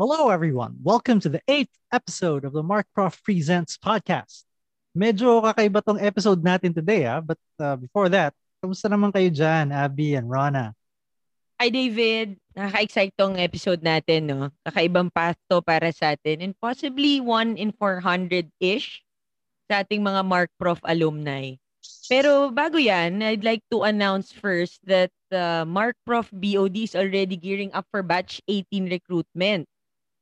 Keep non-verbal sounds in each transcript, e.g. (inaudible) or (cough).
Hello, everyone. Welcome to the eighth episode of the Mark Prof Presents podcast. Medyo kakaiba tong episode natin today, ah. but uh, before that, kamusta naman kayo dyan, Abby and Rana? Hi, David. Nakaka-excite tong episode natin, no? Kakaibang path to para sa atin and possibly one in 400-ish sa ating mga Mark Prof alumni. Pero bago yan, I'd like to announce first that uh, Mark Prof BOD is already gearing up for batch 18 recruitment.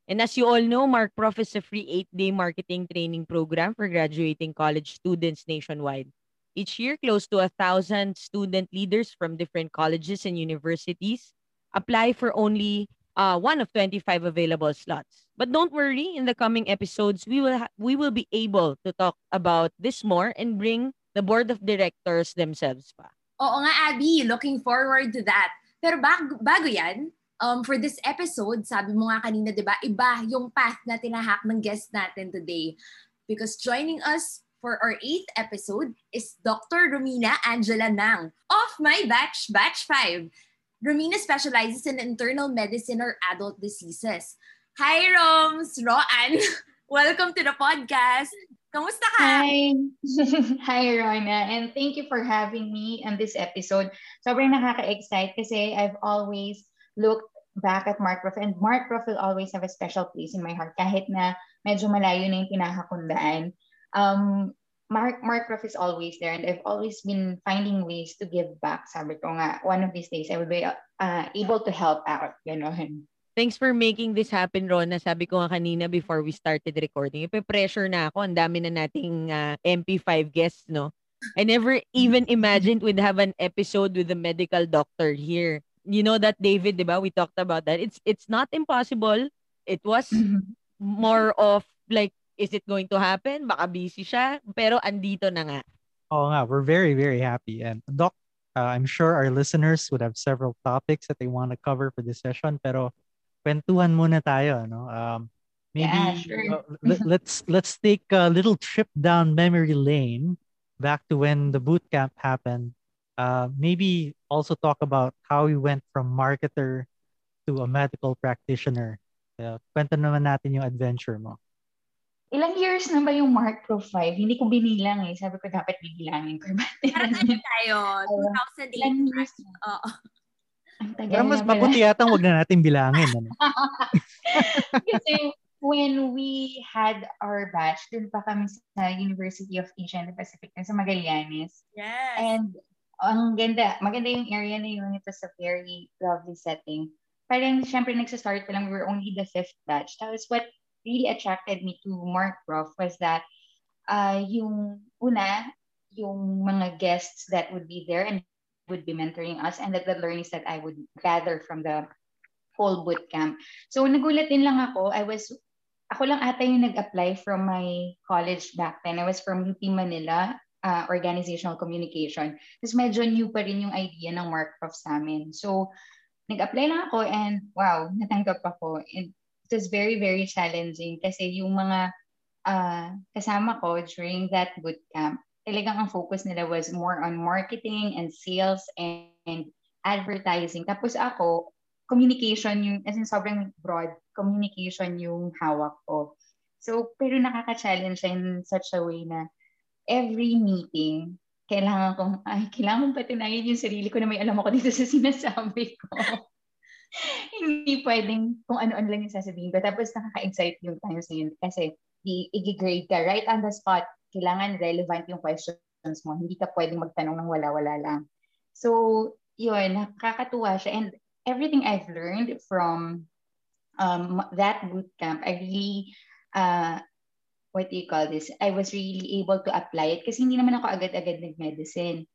And as you all know, Mark Prof is a free eight-day marketing training program for graduating college students nationwide. Each year, close to a thousand student leaders from different colleges and universities apply for only uh, one of 25 available slots. But don't worry, in the coming episodes, we will ha- we will be able to talk about this more and bring the board of directors themselves pa. Oo nga, Abby. Looking forward to that. Pero bago, bago yan, um, for this episode, sabi mo nga kanina, di ba, iba yung path na tinahak ng guest natin today. Because joining us for our eighth episode is Dr. Romina Angela Nang of my batch, Batch 5. Romina specializes in internal medicine or adult diseases. Hi, Roms! Roan! (laughs) Welcome to the podcast! Kamusta ka? Hi! (laughs) Hi, Rona. And thank you for having me on this episode. Sobrang nakaka-excite kasi I've always looked back at Mark Prof. And Mark Prof will always have a special place in my heart kahit na medyo malayo na yung tinahakundaan. Um, Mark, Mark Prof is always there and I've always been finding ways to give back. Sabi ko nga, one of these days I will be uh, able to help out. Ganon. (laughs) Thanks for making this happen, Rona. Sabi ko nga kanina before we started recording, ipe-pressure na ako. Ang dami na nating uh, MP5 guests, no? I never even imagined we'd have an episode with a medical doctor here. You know that, David, di ba? We talked about that. It's it's not impossible. It was more of like, is it going to happen? Baka busy siya. Pero andito na nga. Oh, nga, we're very, very happy. And Doc, uh, I'm sure our listeners would have several topics that they want to cover for this session. Pero kwentuhan muna tayo, no? Um, maybe Yeah, sure. uh, let, (laughs) let's let's take a little trip down memory lane back to when the boot camp happened. Uh, maybe also talk about how you went from marketer to a medical practitioner. Uh, kwento naman natin yung adventure mo. Ilang years na ba yung Mark Prof 5? Hindi ko binilang eh. Sabi ko dapat bibilangin ko. (laughs) Parang ano tayo? Ilang 2008. years na. Oo. Ang tagal Pero mas mabuti yata wag na natin bilangin. Ano? (laughs) Kasi when we had our batch, dun pa kami sa University of Asia and the Pacific sa Magallanes. Yes. And ang ganda, maganda yung area na yun. It was a very lovely setting. Parang syempre nagsastart pa lang, we were only the fifth batch. That was what really attracted me to Mark Prof was that uh, yung una, yung mga guests that would be there and would be mentoring us and that the learnings that I would gather from the whole boot camp. So nagulat din lang ako. I was ako lang ata yung nag-apply from my college back then. I was from UP Manila, uh, organizational communication. Tapos medyo new pa rin yung idea ng Mark Prof sa amin. So nag-apply lang ako and wow, natanggap ako. It was very, very challenging kasi yung mga uh, kasama ko during that boot camp, talagang ang focus nila was more on marketing and sales and, and advertising. Tapos ako, communication yung, as in sobrang broad, communication yung hawak ko. So, pero nakaka-challenge in such a way na every meeting, kailangan kong, ay, kailangan kong patunayan yung sarili ko na may alam ako dito sa sinasabi ko. (laughs) Hindi pwedeng kung ano-ano lang yung sasabihin ko. Tapos nakaka-excite yung times na yun kasi di, i-grade ka right on the spot. Kailangan relevant yung questions mo. Hindi ka pwedeng magtanong ng wala-wala lang. So, yun, nakakatuwa siya. And everything I've learned from um, that boot camp, I really, uh, what do you call this? I was really able to apply it kasi hindi naman ako agad-agad nag-medicine.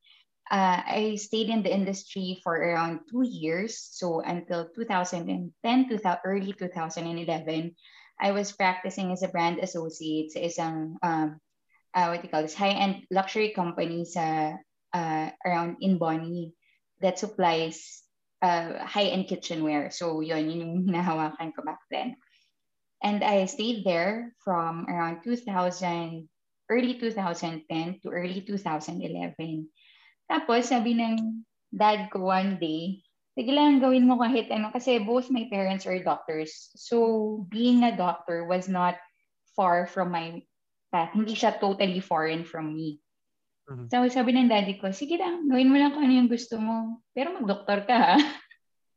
Uh, I stayed in the industry for around two years. So until 2010, 2000, early 2011, I was practicing as a brand associate sa isang, um, uh, what do you call this, high-end luxury company sa uh, around in Bonnie that supplies uh, high-end kitchenware. So yun, yun yung (laughs) hinahawakan ko back then. And I stayed there from around 2000, early 2010 to early 2011. Tapos sabi ng dad ko one day, sige lang, gawin mo kahit ano. Kasi both my parents are doctors. So, being a doctor was not far from my path. Hindi siya totally foreign from me. Mhm. So, sabi ng daddy ko, sige lang, gawin mo lang kung ano yung gusto mo. Pero mag-doktor ka, ha? (laughs)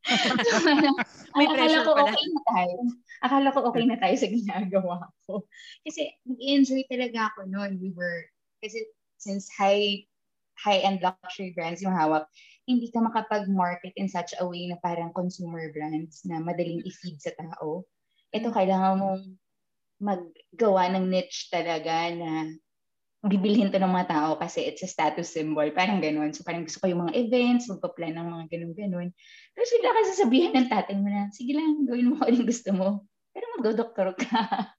so, (laughs) May akala ko pala. okay na tayo. Akala ko okay na tayo sa ginagawa ko. Kasi nag-enjoy talaga ako noon. We were, kasi since high high-end luxury brands yung hawak, hindi ka makapag-market in such a way na parang consumer brands na madaling i-feed sa tao. Ito, kailangan mong maggawa ng niche talaga na bibilhin to ng mga tao kasi it's a status symbol. Parang ganun. So parang gusto ko yung mga events, magpa-plan ng mga ganun-ganun. Tapos bigla ka sasabihin ng tatay mo na, sige lang, gawin mo kung anong gusto mo. Pero magdo-doktor ka. (laughs)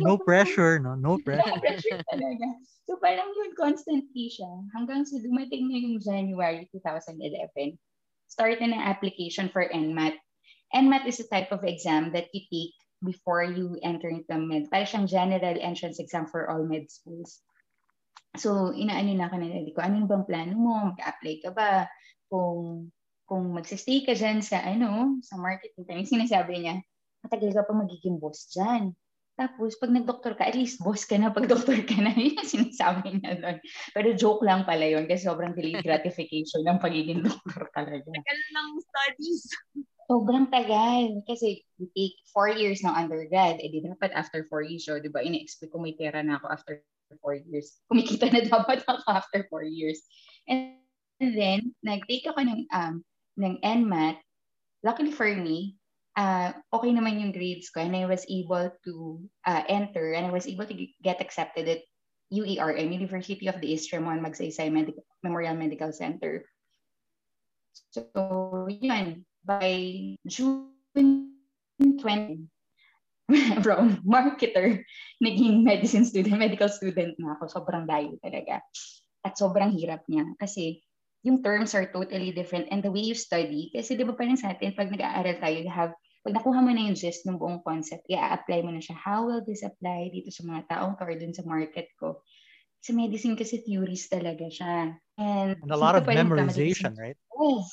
No pressure, no? No (laughs) pressure. No pressure talaga. So parang yun, constantly siya. Hanggang sa dumating na yung January 2011, start na ng application for NMAT. NMAT is a type of exam that you take before you enter into med. Parang siyang general entrance exam for all med schools. So, inaano na ka na ko, ano bang plano mo? Mag-apply ka ba? Kung kung magsistay ka dyan sa ano, sa marketing time, sinasabi niya, matagal ka pa magiging boss dyan. Tapos, pag nag-doktor ka, at least boss ka na pag doktor ka na. (laughs) Yun ang sinasabi niya doon. Pero joke lang pala yun kasi sobrang delayed (laughs) gratification ng pagiging doktor talaga. Tagal ng studies. Sobrang tagal. Kasi take four years ng undergrad. Eh, di dapat after four years. So, di ba, ina-expect ko may pera na ako after four years. (laughs) Kumikita na dapat ako after four years. And, and then, nag-take ako ng, um, ng NMAT. Luckily for me, uh, okay naman yung grades ko and I was able to uh, enter and I was able to get accepted at UERM, University of the East Ramon Magsaysay Medical, Memorial Medical Center. So, yun. By June 20, (laughs) from marketer, naging medicine student, medical student na ako. Sobrang layo talaga. At sobrang hirap niya. Kasi yung terms are totally different and the way you study, kasi di ba parang sa atin, pag nag-aaral tayo, you have, pag nakuha mo na yung gist ng buong concept, i-apply mo na siya. How will this apply dito sa mga taong ko or dun sa market ko? Sa medicine kasi theories talaga siya. And, And a lot of pa rin memorization, right? Yes,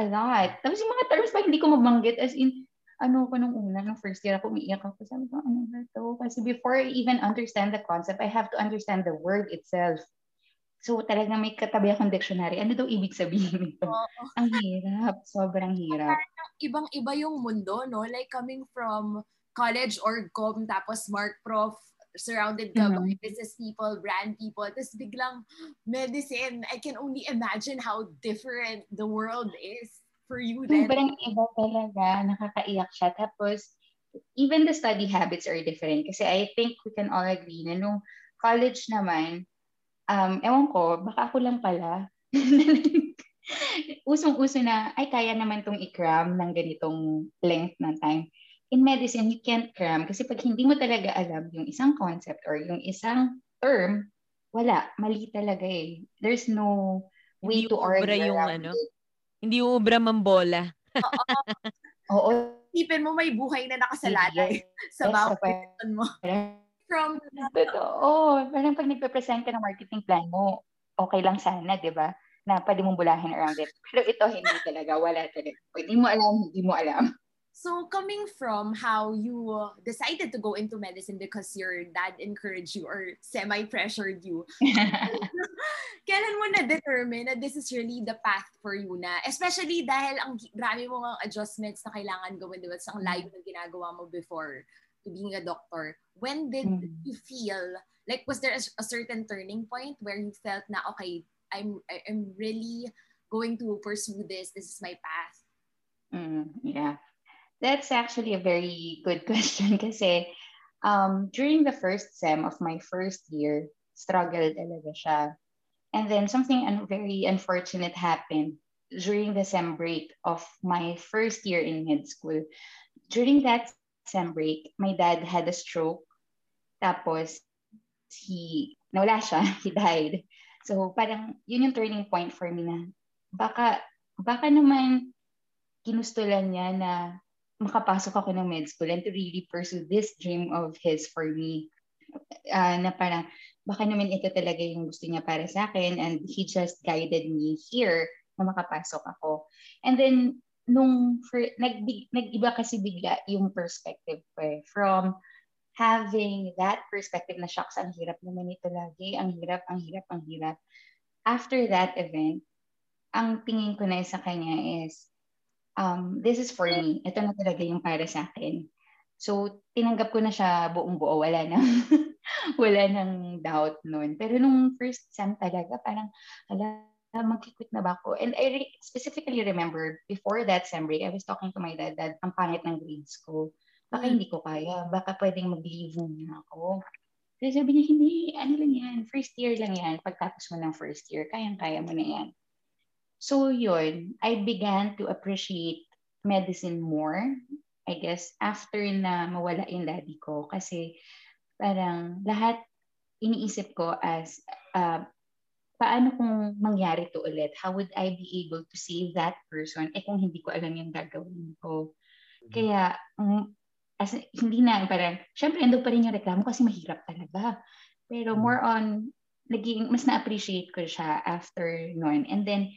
a lot. Tapos yung mga terms pa hindi ko mabanggit as in, ano ko nung una, nung first year ako, umiiyak ako. Sabi ko, ano ba to? Kasi before I even understand the concept, I have to understand the word itself. So talagang may katabi akong dictionary. Ano daw ibig sabihin nito? Oo. Ang hirap. Sobrang hirap. Ibang-iba yung mundo, no? Like coming from college or com, tapos Mark Prof, surrounded ka by Mhm. business people, brand people, tapos biglang medicine. I can only imagine how different the world is for you then. Sobrang iba talaga. Nakakaiyak siya. Tapos, even the study habits are different. Kasi I think we can all agree na nung college naman, um, ewan ko, baka ako lang pala. (laughs) Usong-uso na, ay kaya naman tong i-cram ng ganitong length ng time. In medicine, you can't cram kasi pag hindi mo talaga alam yung isang concept or yung isang term, wala, mali talaga eh. There's no way Hindi to argue yung ano? it. Hindi ubra mambola. (laughs) Oo, Isipin mo may buhay na nakasalalay sa bawat mo. From totoo. Parang pag nagpe-present ka ng marketing plan mo, okay lang sana, di ba? Na pwede mong bulahin around it. Pero ito, hindi talaga. Wala talaga. Pwede mo alam, hindi mo alam. So coming from how you uh, decided to go into medicine because your dad encouraged you or semi-pressured you, (laughs) kailan mo na-determine na this is really the path for you na? Especially dahil ang rami mo mga adjustments na kailangan gawin, di ba? Sa ang live na ginagawa mo before to being a doctor. When did Mhm. you feel, like was there a, a certain turning point where you felt na, okay, I'm, I'm really going to pursue this, this is my path? Mm, yeah. That's actually a very good (laughs) question kasi um, during the first sem of my first year, struggle talaga siya. And then something un- very unfortunate happened during the sem break of my first year in med school. During that sem break, my dad had a stroke. Tapos, he, nawala siya, (laughs) he died. So, parang, yun yung turning point for me na, baka, baka naman, kinustulan niya na makapasok ako ng med school and to really pursue this dream of his for me. Uh, na parang, baka naman ito talaga yung gusto niya para sa akin and he just guided me here na makapasok ako. And then, nung for, nag, nag-iba kasi bigla yung perspective ko eh. From having that perspective na shocks, ang hirap naman ito lagi, ang hirap, ang hirap, ang hirap. After that event, ang tingin ko na sa kanya is, um, this is for me. Ito na talaga yung para sa akin. So, tinanggap ko na siya buong buo. Wala nang, (laughs) wala nang doubt noon. Pero nung first sem talaga, parang, ala, mag-quit na ba ako? And I re- specifically remember, before that sem break, I was talking to my dad, dad, ang pangit ng grades ko. Baka hmm. hindi ko kaya. Baka pwedeng mag-leave muna ako. Kasi sabi niya, hindi, ano lang yan, first year lang yan. Pagtapos mo ng first year, kayang-kaya mo na yan. So yun, I began to appreciate medicine more I guess, after na mawala yung daddy ko. Kasi parang lahat iniisip ko as uh, paano kung mangyari to ulit? How would I be able to save that person eh kung hindi ko alam yung gagawin ko? Mm-hmm. Kaya, um, as, hindi na parang, syempre ando pa rin yung reklamo kasi mahirap talaga. Pero mm-hmm. more on, naging, mas na-appreciate ko siya after noon. And then,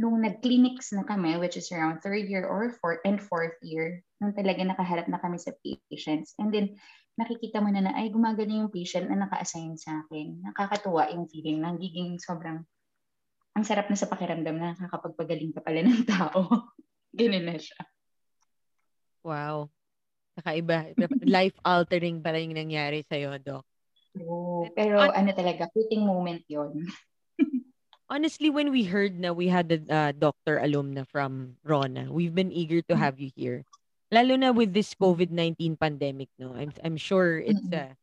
nung nag-clinics na kami, which is around third year or fourth and fourth year, nung talaga nakaharap na kami sa patients. And then, nakikita mo na na, ay, gumagaling yung patient na naka-assign sa akin. Nakakatuwa yung feeling, nagiging sobrang, ang sarap na sa pakiramdam na nakakapagpagaling ka pala ng tao. (laughs) Ganun na siya. Wow. Kakaiba. (laughs) Life-altering pala yung nangyari sa'yo, Doc. Oo. Pero ano talaga, fitting moment yon honestly, when we heard na we had a uh, doctor alumna from Rona, we've been eager to mm. have you here. Lalo na with this COVID-19 pandemic, no? I'm, I'm sure it's, uh,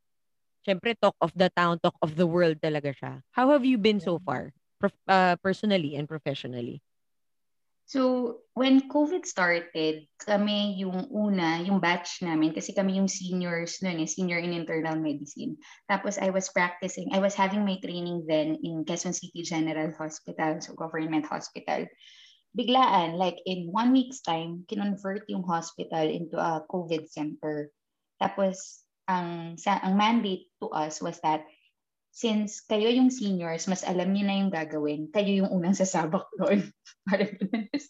syempre, talk of the town, talk of the world talaga siya. How have you been so far, prof- uh, personally and professionally? So, when COVID started, kami yung una, yung batch namin, kasi kami yung seniors noon, eh, senior in internal medicine. Tapos I was practicing, I was having my training then in Quezon City General Hospital, so government hospital. Biglaan, like in one week's time, kinonvert yung hospital into a COVID center. Tapos, ang, sa, ang mandate to us was that since kayo yung seniors, mas alam niyo na yung gagawin, kayo yung unang sasabak (laughs) doon.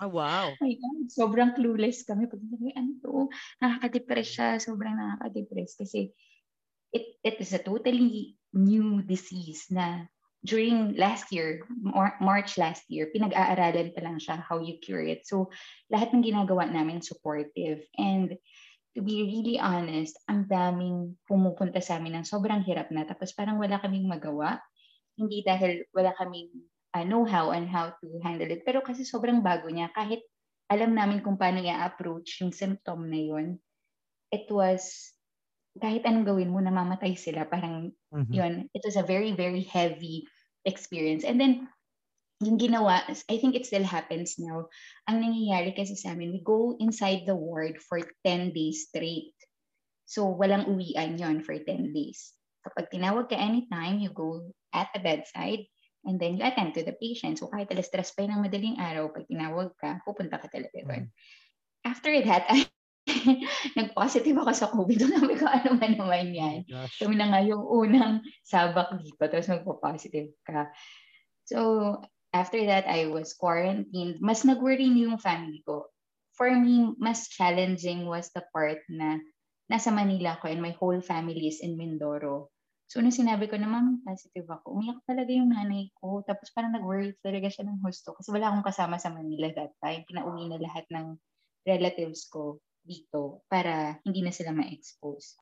oh, wow. God, sobrang clueless kami. Pag ano to? Nakaka-depress siya. Sobrang nakaka-depress. Kasi it, it is a totally new disease na during last year, March last year, pinag-aaralan pa lang siya how you cure it. So, lahat ng ginagawa namin supportive. And to be really honest, ang daming pumupunta sa amin ng sobrang hirap na. Tapos parang wala kaming magawa. Hindi dahil wala kaming uh, know-how on how to handle it. Pero kasi sobrang bago niya. Kahit alam namin kung paano i-approach yung symptom na yun, it was, kahit anong gawin mo, namamatay sila. Parang mm-hmm. yun, it was a very, very heavy experience. And then, yung ginawa, I think it still happens now. Ang nangyayari kasi sa amin, we go inside the ward for 10 days straight. So, walang uwian yon for 10 days. Kapag tinawag ka anytime, you go at the bedside and then you attend to the patient. So, kahit alas stress pa ng madaling araw, pag tinawag ka, pupunta ka talaga doon. Mm. After that, I (laughs) nag-positive ako sa COVID. Sabi ko, ano ba naman yan? Oh Kami na nga yung unang sabak dito, tapos magpo-positive ka. So, after that, I was quarantined. Mas nag-worry yung family ko. For me, mas challenging was the part na nasa Manila ko and my whole family is in Mindoro. So, nung sinabi ko na, mami, positive ako, umiyak talaga yung nanay ko. Tapos parang nag-worry talaga siya ng husto kasi wala akong kasama sa Manila that time. Pinauwi na lahat ng relatives ko dito para hindi na sila ma-expose.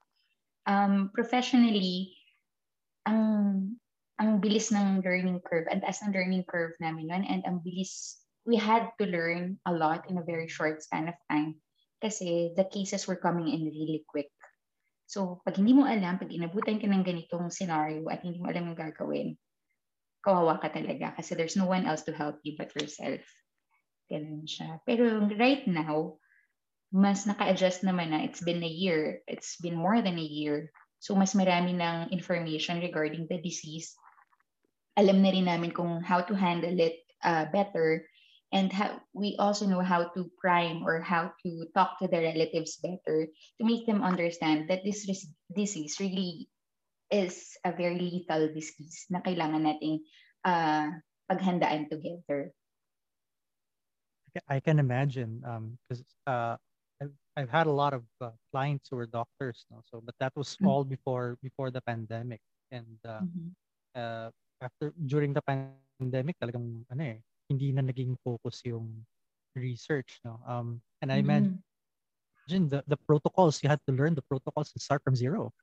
Um, professionally, ang ang bilis ng learning curve, ang taas ng learning curve namin nun, and ang bilis, we had to learn a lot in a very short span of time kasi the cases were coming in really quick. So, pag hindi mo alam, pag inabutan ka ng ganitong scenario at hindi mo alam yung gagawin, kawawa ka talaga kasi there's no one else to help you but yourself. Ganun siya. Pero right now, mas naka-adjust naman na it's been a year. It's been more than a year. So, mas marami ng information regarding the disease alam na rin namin kung how to handle it uh, better and how, we also know how to prime or how to talk to the relatives better to make them understand that this disease really is a very lethal disease na kailangan nating uh, paghandaan together. I can imagine because uh, I've, I've had a lot of uh, clients who are doctors no? so but that was Mm. all before before the pandemic and uh, Mhm. After during the pandemic talagang ano eh hindi na naging focus yung research no um and I Mhm. imagine the, the protocols you had to learn the protocols and start from zero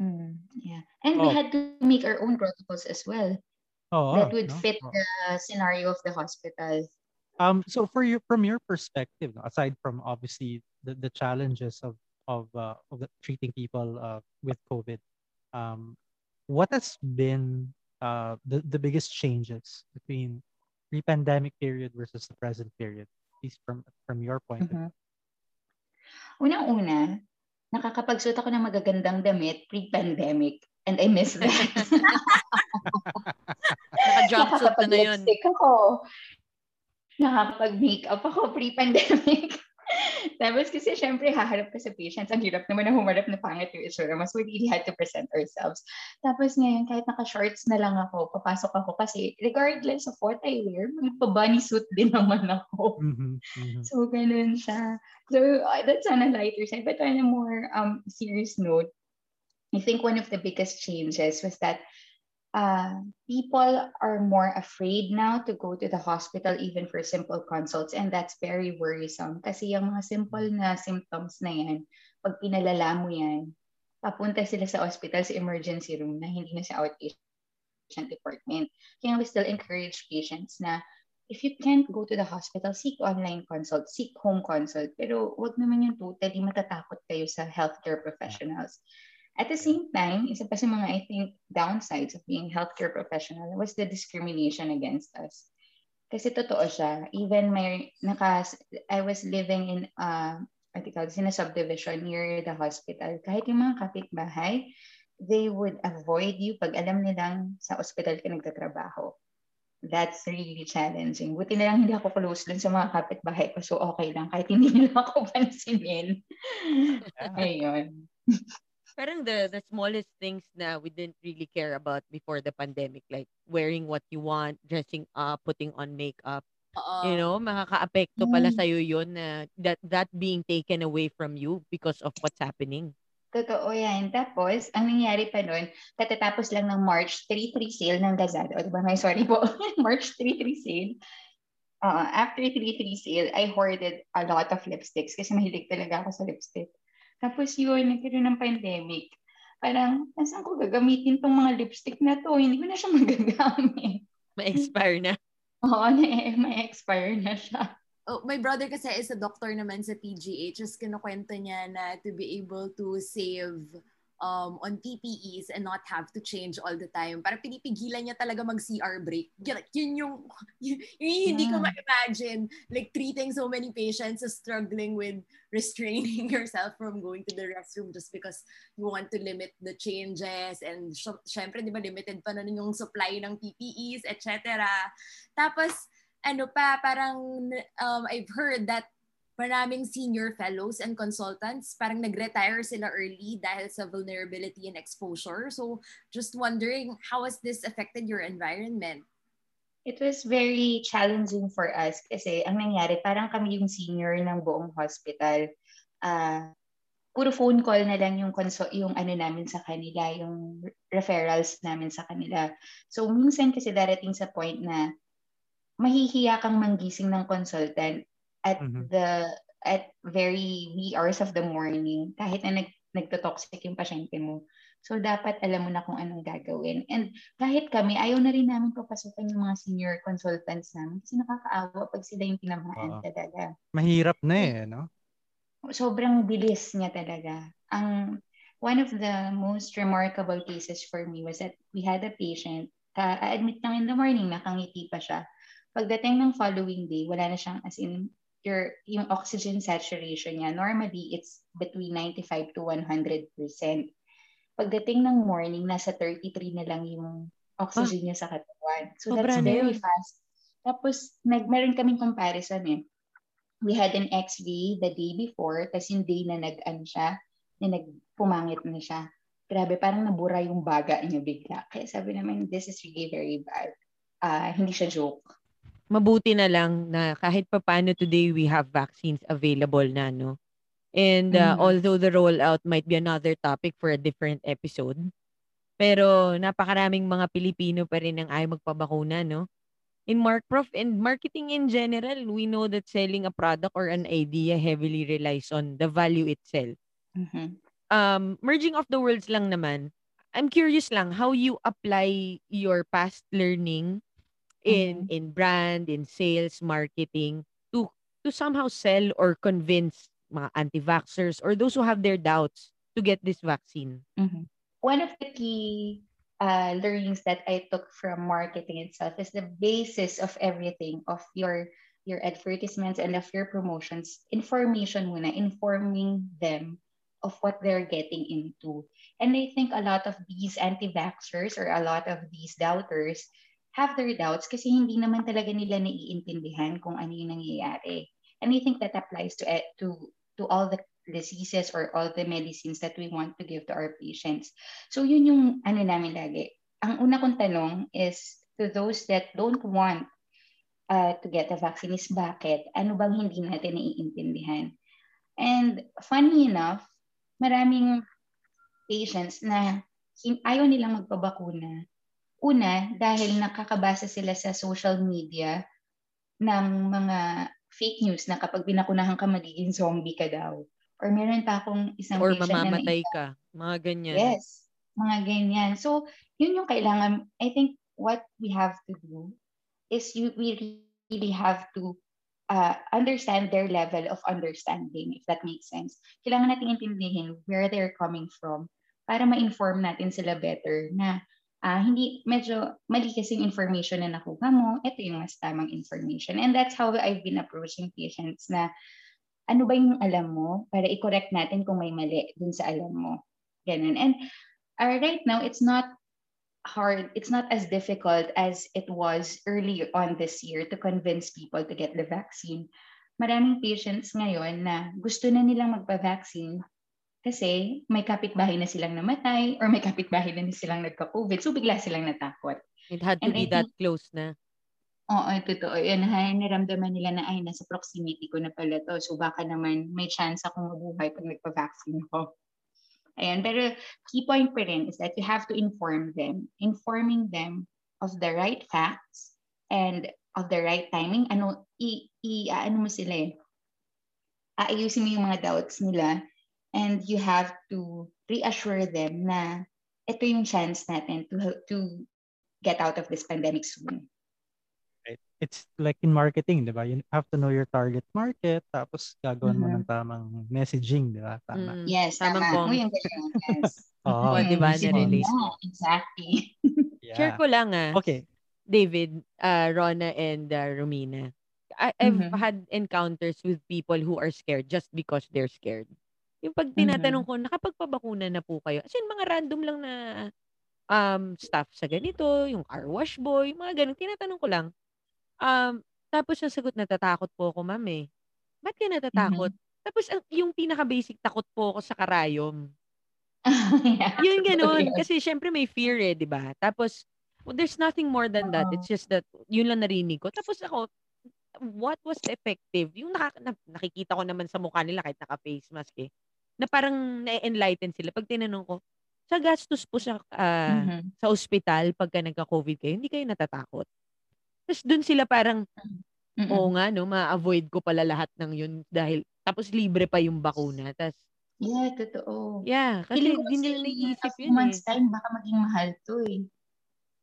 Mm, yeah. And we Oh. had to make our own protocols as well oh that would no? fit Oh. the scenario of the hospital. Um, so for your from your perspective, no, aside from obviously the, the challenges of of uh, of the, treating people uh, with COVID, um, what has been uh, the the biggest changes between pre-pandemic period versus the present period, at least from from your point of view? Unang-una, nakakapagsuot ako ng magagandang damit pre-pandemic. And I miss that. (laughs) Naka-jumpsuit ka na yun. Nakakapag-lipstick ako. Nakakapag-makeup ako pre-pandemic. (laughs) Tapos kasi syempre haharap ka sa patients. Ang hirap naman na humarap na pangit yung itsura. Mas we really had to present ourselves. Tapos ngayon, kahit naka-shorts na lang ako, papasok ako kasi regardless of what I wear, magpa-bunny suit (laughs) din naman ako. Mhm, mhm. So, ganun siya. So, uh, that's on a lighter side. But on a more um, serious note, I think one of the biggest changes was that uh, people are more afraid now to go to the hospital even for simple consults. And that's very worrisome. Kasi yung mga simple na symptoms na yan, pag pinalala mo yan, papunta sila sa hospital, sa emergency room na hindi na sa outpatient department. Kaya we still encourage patients na if you can't go to the hospital, seek online consult, seek home consult. Pero wag naman yung totally matatakot kayo sa healthcare professionals. At the same time, isa pa sa mga, I think, downsides of being healthcare professional was the discrimination against us. Kasi totoo siya. Even my, naka, I was living in, uh, what do you call this, in a subdivision near the hospital. Kahit yung mga kapitbahay, they would avoid you pag alam nilang sa hospital ka nagtatrabaho. That's really challenging. Buti na lang hindi ako close dun sa mga kapitbahay ko. So okay lang. Kahit hindi nila ako (laughs) pansinin. Ayun. Parang the the smallest things na we didn't really care about before the pandemic like wearing what you want, dressing up, putting on makeup. Oo. You know, makakaapekto pala Mm. sa yun na that that being taken away from you because of what's happening. Totoo yan. Tapos, ang nangyari pa nun, katatapos lang ng March 3-3 sale ng Lazada. O, diba? May sorry po. (laughs) March 3-3 sale. Uh, after 3-3 sale, I hoarded a lot of lipsticks kasi mahilig talaga ako sa lipstick. Tapos yun, nagkaroon ng pandemic. Parang, nasan ko gagamitin tong mga lipstick na to? Hindi ko na siya (laughs) magagamit. Ma-expire na. Oo, na, may expire na siya. Oh, my brother kasi is a doctor naman sa PGH. Just kinukwento niya na to be able to save um, on PPEs and not have to change all the time. Para pinipigilan niya talaga mag-CR break. Yun, yun yung, (laughs) yun, yun hindi ko Yeah. ma-imagine. Like treating so many patients as struggling with (laughs) restraining yourself from going to the restroom just because you want to limit the changes and sy- syempre, di ba, limited pa nun yung supply ng PPEs, etc. Tapos, ano pa, parang um, I've heard that maraming senior fellows and consultants parang nag-retire sila early dahil sa vulnerability and exposure. So, just wondering, how has this affected your environment? It was very challenging for us kasi ang nangyari, parang kami yung senior ng buong hospital. Ah, puro phone call na lang yung conso- yung ano namin sa kanila, yung referrals namin sa kanila. So minsan kasi darating sa point na mahihiya kang manggising ng consultant at Mhm. the at very wee hours of the morning kahit na nag nagtotoxic yung pasyente mo. So, dapat alam mo na kung anong gagawin. And kahit kami, ayaw na rin namin papasukan yung mga senior consultants namin kasi nakakaawa pag sila yung tinamaan Oo. talaga. Mahirap na eh, no? Sobrang bilis niya talaga. Ang one of the most remarkable cases for me was that we had a patient, ka-admit lang in the morning, nakangiti pa siya. Pagdating ng following day, wala na siyang, as in, your, yung oxygen saturation niya, normally it's between 95 to 100%. Pagdating ng morning, nasa 33 na lang yung oxygen niya sa katawan. So Sobra that's very yun. fast. Tapos, nag, meron kaming comparison eh. We had an X-ray the day before, tapos yung day na nag-ano siya, na nagpumangit na siya. Grabe, parang nabura yung baga niya bigla. Kaya sabi naman, this is really very bad. Ah, hindi siya joke. Mabuti na lang na kahit papaano today we have vaccines available na, no? And uh, Mhm. although the rollout might be another topic for a different episode, pero napakaraming mga Pilipino pa rin ang ayaw magpabakuna, no? In Mark Prof and marketing in general, we know that selling a product or an idea heavily relies on the value itself. Mhm. Um, merging of the worlds lang naman, I'm curious lang how you apply your past learning in in brand, in sales, marketing to to somehow sell or convince mga anti-vaxxers or those who have their doubts to get this vaccine. Mhm. One of the key uh, learnings that I took from marketing itself is the basis of everything of your your advertisements and of your promotions. Information muna, informing them of what they're getting into. And I think a lot of these anti-vaxxers or a lot of these doubters have their doubts kasi hindi naman talaga nila naiintindihan kung ano yung nangyayari. And I think that applies to eh, to to all the diseases or all the medicines that we want to give to our patients. So yun yung ano namin lagi. Ang una kong tanong is to those that don't want uh, to get the vaccine is bakit? Ano bang hindi natin naiintindihan? And funny enough, maraming patients na ayaw nilang magpabakuna. Una, dahil nakakabasa sila sa social media ng mga fake news na kapag binakunahan ka, magiging zombie ka daw. Or meron pa akong isang Or patient na mamamatay ka. Mga ganyan. Yes, mga ganyan. So, yun yung kailangan, I think what we have to do is you, we really have to uh, understand their level of understanding, if that makes sense. Kailangan natin intindihin where they're coming from para ma-inform natin sila better na ah, hindi, medyo mali kasi yung information na nakuha mo, ito yung mas tamang information. And that's how I've been approaching patients na ano ba yung alam mo para i-correct natin kung may mali dun sa alam mo. Ganun. And uh, right now, it's not hard, it's not as difficult as it was early on this year to convince people to get the vaccine. Maraming patients ngayon na gusto na nilang magpa-vaccine kasi may kapitbahay na silang namatay or may kapitbahay na silang nagka-COVID. So bigla silang natakot. It had to And be I that think- close na. Oo, totoo. Yan, ha, naramdaman nila na, ay, nasa proximity ko na pala to. So baka naman may chance akong mabuhay pag nagpa-vaccine ko. Ayan, pero key point pa rin is that you have to inform them. Informing them of the right facts and of the right timing. Ano, i, i ano mo sila eh. Aayusin mo yung mga doubts nila and you have to reassure them na ito yung chance natin to to get out of this pandemic soon. Right? It's like in marketing, di ba? You have to know your target market, tapos gagawin mo Mhm. ng tamang messaging, di ba? Mm. Tama. Yes, Tamang tama. Uy, ang galing. Yes. (laughs) Oo. Oh, di ba? Mm, Na-release (laughs) yeah, mo. Exactly. Share Yeah. ko lang ah. Okay. David, uh, Rona, and uh, Romina. I- I've Mhm. had encounters with people who are scared just because they're scared. Yung pag tinatanong ko, nakapagpabakuna na po kayo? As in, mga random lang na um, staff sa ganito, yung car wash boy, mga ganun. Tinatanong ko lang. Um, tapos yung sagot, natatakot po ako, ma'am eh. Ba't ka natatakot? Tapos ang, yung pinaka-basic takot po ako sa karayom. (laughs) yeah. Yun ganun. Kasi syempre may fear eh, di ba? Tapos, well, there's nothing more than that. It's just that, yun lang narinig ko. Tapos ako, what was effective? Yung naka, na, nakikita ko naman sa mukha nila kahit naka-face mask eh, na parang na-enlighten sila. Pag tinanong ko, sa gastos po sa, ah, Mhm. sa ospital pagka nagka-COVID kayo, hindi kayo natatakot. Tapos dun sila parang, Mm-mm. oo nga no, ma-avoid ko pala lahat ng yun dahil, tapos libre pa yung bakuna. Tapos, Yeah, totoo. yeah, kasi Feeling hindi nila few yun eh. months time, baka maging mahal to eh.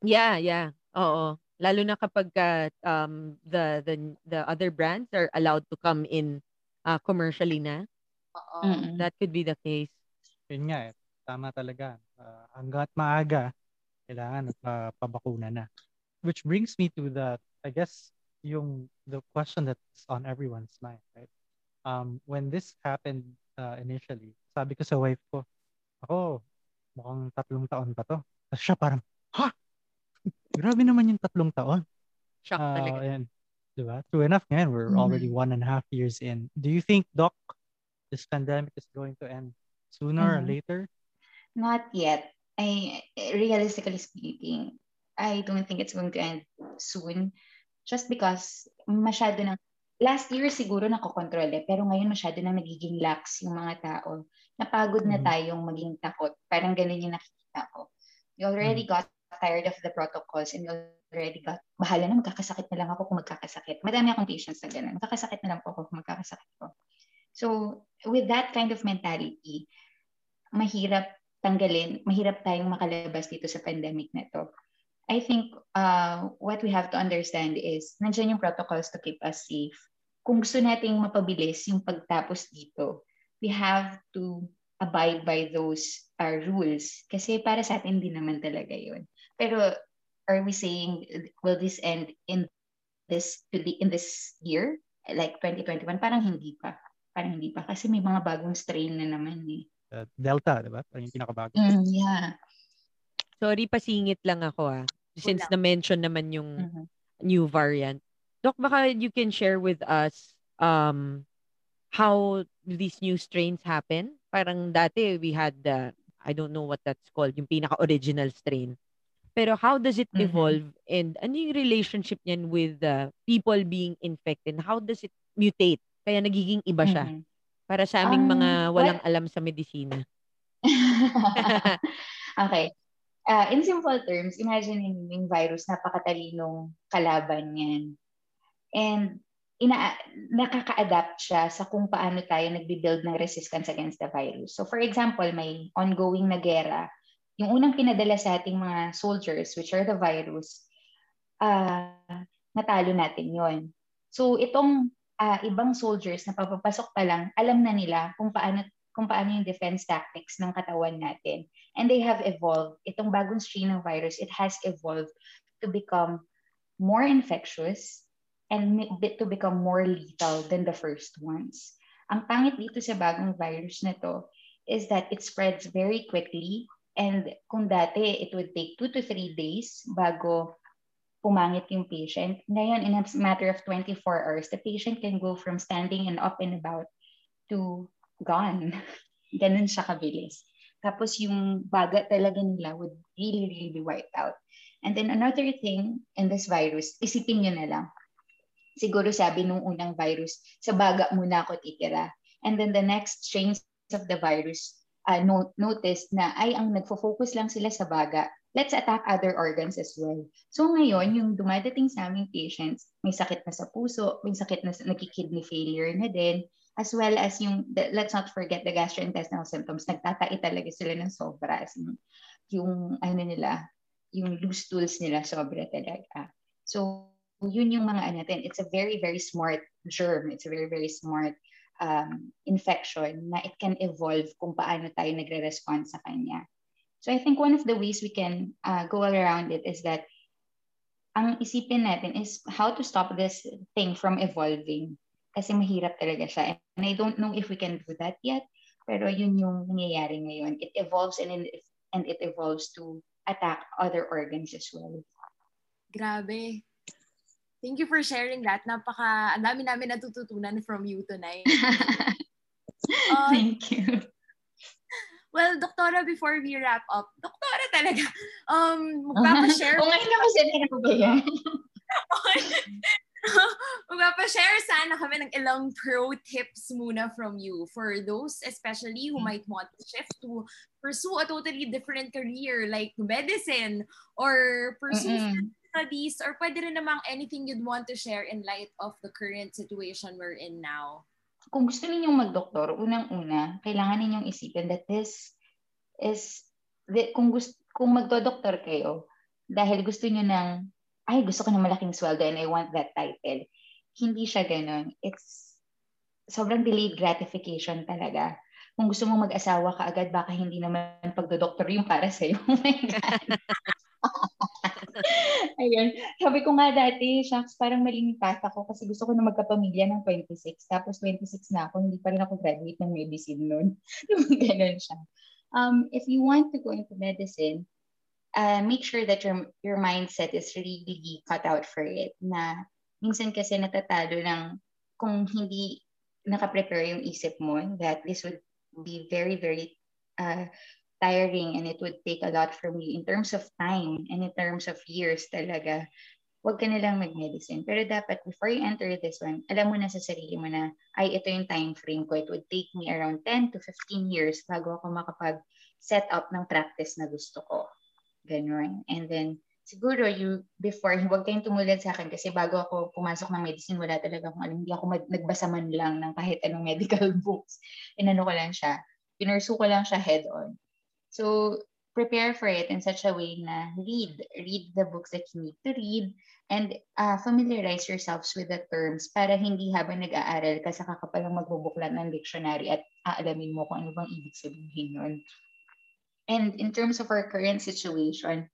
Yeah, yeah. Oo. Lalo na kapag ka, um the the the other brands are allowed to come in uh, commercially na, Oo. Mm-mm. that could be the case. Yun nga eh. Tama talaga. Ah, hanggat maaga, kailangan uh, pabakuna na. Which brings me to the, I guess, yung the question that's on everyone's mind, right? Um, when this happened uh, initially, sabi ko sa wife ko, ako, mukhang tatlong taon pa to. Tapos siya parang, ha? (laughs) Grabe naman yung tatlong taon. Shock Uh, talaga. and, diba? True enough, ngayon, we're Mhm. already one and a half years in. Do you think, Doc, this pandemic is going to end sooner or Mhm. later? Not yet. I realistically speaking, I don't think it's going to end soon. just because masyado ng last year siguro nakokontrol eh, pero ngayon masyado na nagiging lax yung mga tao. Napagod na Mhm. tayong maging takot. Parang ganun yung nakikita ko. We already Mhm. got tired of the protocols and we already got, bahala na, magkakasakit na lang ako kung magkakasakit. Madami akong patients na ganun. Magkakasakit na lang po ako kung magkakasakit ko. So, with that kind of mentality, mahirap tanggalin, mahirap tayong makalabas dito sa pandemic na to. I think uh, what we have to understand is nandiyan yung protocols to keep us safe. Kung gusto nating mapabilis yung pagtapos dito, we have to abide by those uh, rules. Kasi para sa atin din naman talaga yun. Pero are we saying, will this end in this in this year? Like 2021? Parang hindi pa. Parang hindi pa. Kasi may mga bagong strain na naman eh. Uh, Delta, di ba? Parang yung pinakabago. Mm, yeah. Sorry, pasingit lang ako ah. Since na-mention naman yung Mhm. new variant. Doc, baka you can share with us um how these new strains happen? Parang dati we had the, I don't know what that's called, yung pinaka-original strain. Pero how does it Mhm. evolve and ano yung relationship niyan with the people being infected? How does it mutate? Kaya nagiging iba siya. Mhm. Para sa aming Um, mga walang well- alam sa medisina. (laughs) okay. Uh, in simple terms, imagine yung virus, napakatalinong kalaban yan. And ina nakaka-adapt siya sa kung paano tayo nagbi-build ng resistance against the virus. So for example, may ongoing na gera. Yung unang pinadala sa ating mga soldiers, which are the virus, uh, natalo natin yon. So itong uh, ibang soldiers na papapasok pa lang, alam na nila kung paano kung paano yung defense tactics ng katawan natin. And they have evolved. Itong bagong strain ng virus, it has evolved to become more infectious and to become more lethal than the first ones. Ang pangit dito sa bagong virus na to is that it spreads very quickly and kung dati it would take 2 to 3 days bago pumangit yung patient, ngayon in a matter of 24 hours, the patient can go from standing and up and about to gone. (laughs) Ganun siya kabilis. Tapos yung baga talaga nila would really, really be wiped out. And then another thing in this virus, isipin nyo na lang. Siguro sabi nung unang virus, sa baga muna ako titira. And then the next strains of the virus uh, no, noticed na ay ang nagfo-focus lang sila sa baga. Let's attack other organs as well. So ngayon, yung dumadating sa aming patients, may sakit na sa puso, may sakit na nagki-kidney failure na din, as well as yung, the, let's not forget the gastrointestinal symptoms. Nagtatai talaga sila ng sobra. As in, yung, ano nila, yung loose stools nila sobra talaga. So, yun yung mga ano natin. It's a very, very smart germ. It's a very, very smart um, infection na it can evolve kung paano tayo nagre-respond sa kanya. So I think one of the ways we can uh, go around it is that ang isipin natin is how to stop this thing from evolving kasi mahirap talaga siya. And I don't know if we can do that yet, pero yun yung nangyayari ngayon. It evolves and, it, and it evolves to attack other organs as well. Grabe. Thank you for sharing that. Napaka, ang dami namin natututunan from you tonight. (laughs) Uh, Thank you. Well, Doktora, before we wrap up, Doktora talaga, (laughs) um, magpapashare. (laughs) O ngayon naman sila na ba (laughs) yan? Magpapashare sana kami ng ilang pro tips muna from you for those especially who might want to shift to pursue a totally different career like medicine or pursue Mm-mm. studies or pwede rin namang anything you'd want to share in light of the current situation we're in now. Kung gusto ninyong magdoktor, unang-una, kailangan ninyong isipin that this is, that kung, gusto, kung magdodoktor kayo, dahil gusto niyo ng ay, gusto ko ng malaking sweldo and I want that title. Hindi siya ganun. It's sobrang delayed gratification talaga. Kung gusto mong mag-asawa ka agad, baka hindi naman pagdodoktor yung para sa'yo. (laughs) Oh my God. (laughs) (laughs) Ayun. Sabi ko nga dati, shucks, parang maling path ako kasi gusto ko na magkapamilya ng 26. Tapos 26 na ako, hindi pa rin ako graduate ng medicine noon. (laughs) Ganun siya. Um, if you want to go into medicine, uh, make sure that your your mindset is really cut out for it. Na minsan kasi natatalo ng kung hindi naka-prepare yung isip mo that this would be very, very uh, tiring and it would take a lot from you in terms of time and in terms of years talaga huwag ka nilang mag-medicine. Pero dapat, before you enter this one, alam mo na sa sarili mo na, ay, ito yung time frame ko. It would take me around 10 to 15 years bago ako makapag-set up ng practice na gusto ko. Ganun. And then, siguro you before huwag kayong tumulad sa akin kasi bago ako pumasok ng medicine wala talaga akong alam hindi ako mag, nagbasa man lang ng kahit anong medical (laughs) books inano ko lang siya pinursu ko lang siya head on so prepare for it in such a way na read read the books that you need to read and uh, familiarize yourselves with the terms para hindi habang nag-aaral ka saka ka palang magbubuklat ng dictionary at aalamin mo kung ano bang ibig sabihin nun. And in terms of our current situation,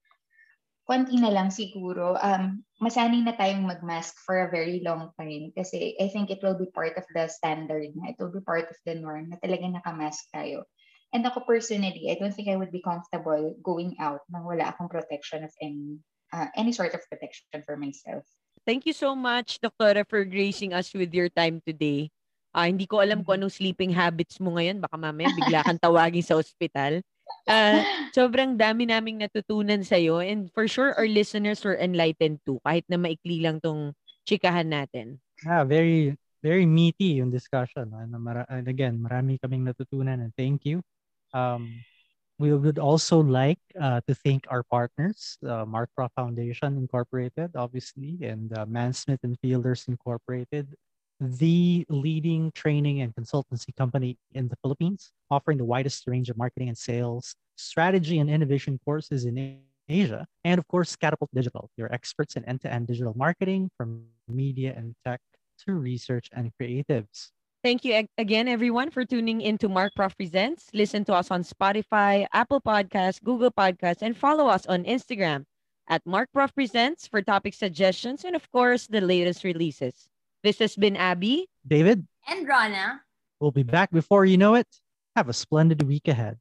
konti na lang siguro, um, masanay na tayong mag-mask for a very long time kasi I think it will be part of the standard na. It will be part of the norm na talaga naka-mask tayo. And ako personally, I don't think I would be comfortable going out nang wala akong protection of any uh, any sort of protection for myself. Thank you so much, Doktora, for gracing us with your time today. Uh, hindi ko alam kung anong sleeping habits mo ngayon. Baka mamaya bigla kang (laughs) tawagin sa ospital. Uh, sobrang dami naming natutunan sa iyo and for sure our listeners were enlightened too kahit na maikli lang tong chikahan natin. Yeah, very very meaty yung discussion. And, and again, marami kaming natutunan and thank you. Um, we would also like uh, to thank our partners, uh, Mark Prof Foundation Incorporated, obviously, and uh, Mansmith and Fielders Incorporated, the leading training and consultancy company in the Philippines, offering the widest range of marketing and sales, strategy and innovation courses in Asia, and of course, Catapult Digital, your experts in end to end digital marketing from media and tech to research and creatives. Thank you again, everyone, for tuning in to Mark Prof Presents. Listen to us on Spotify, Apple Podcasts, Google Podcasts, and follow us on Instagram at Mark Prof Presents for topic suggestions and, of course, the latest releases. This has been Abby, David, and Rana. We'll be back before you know it. Have a splendid week ahead.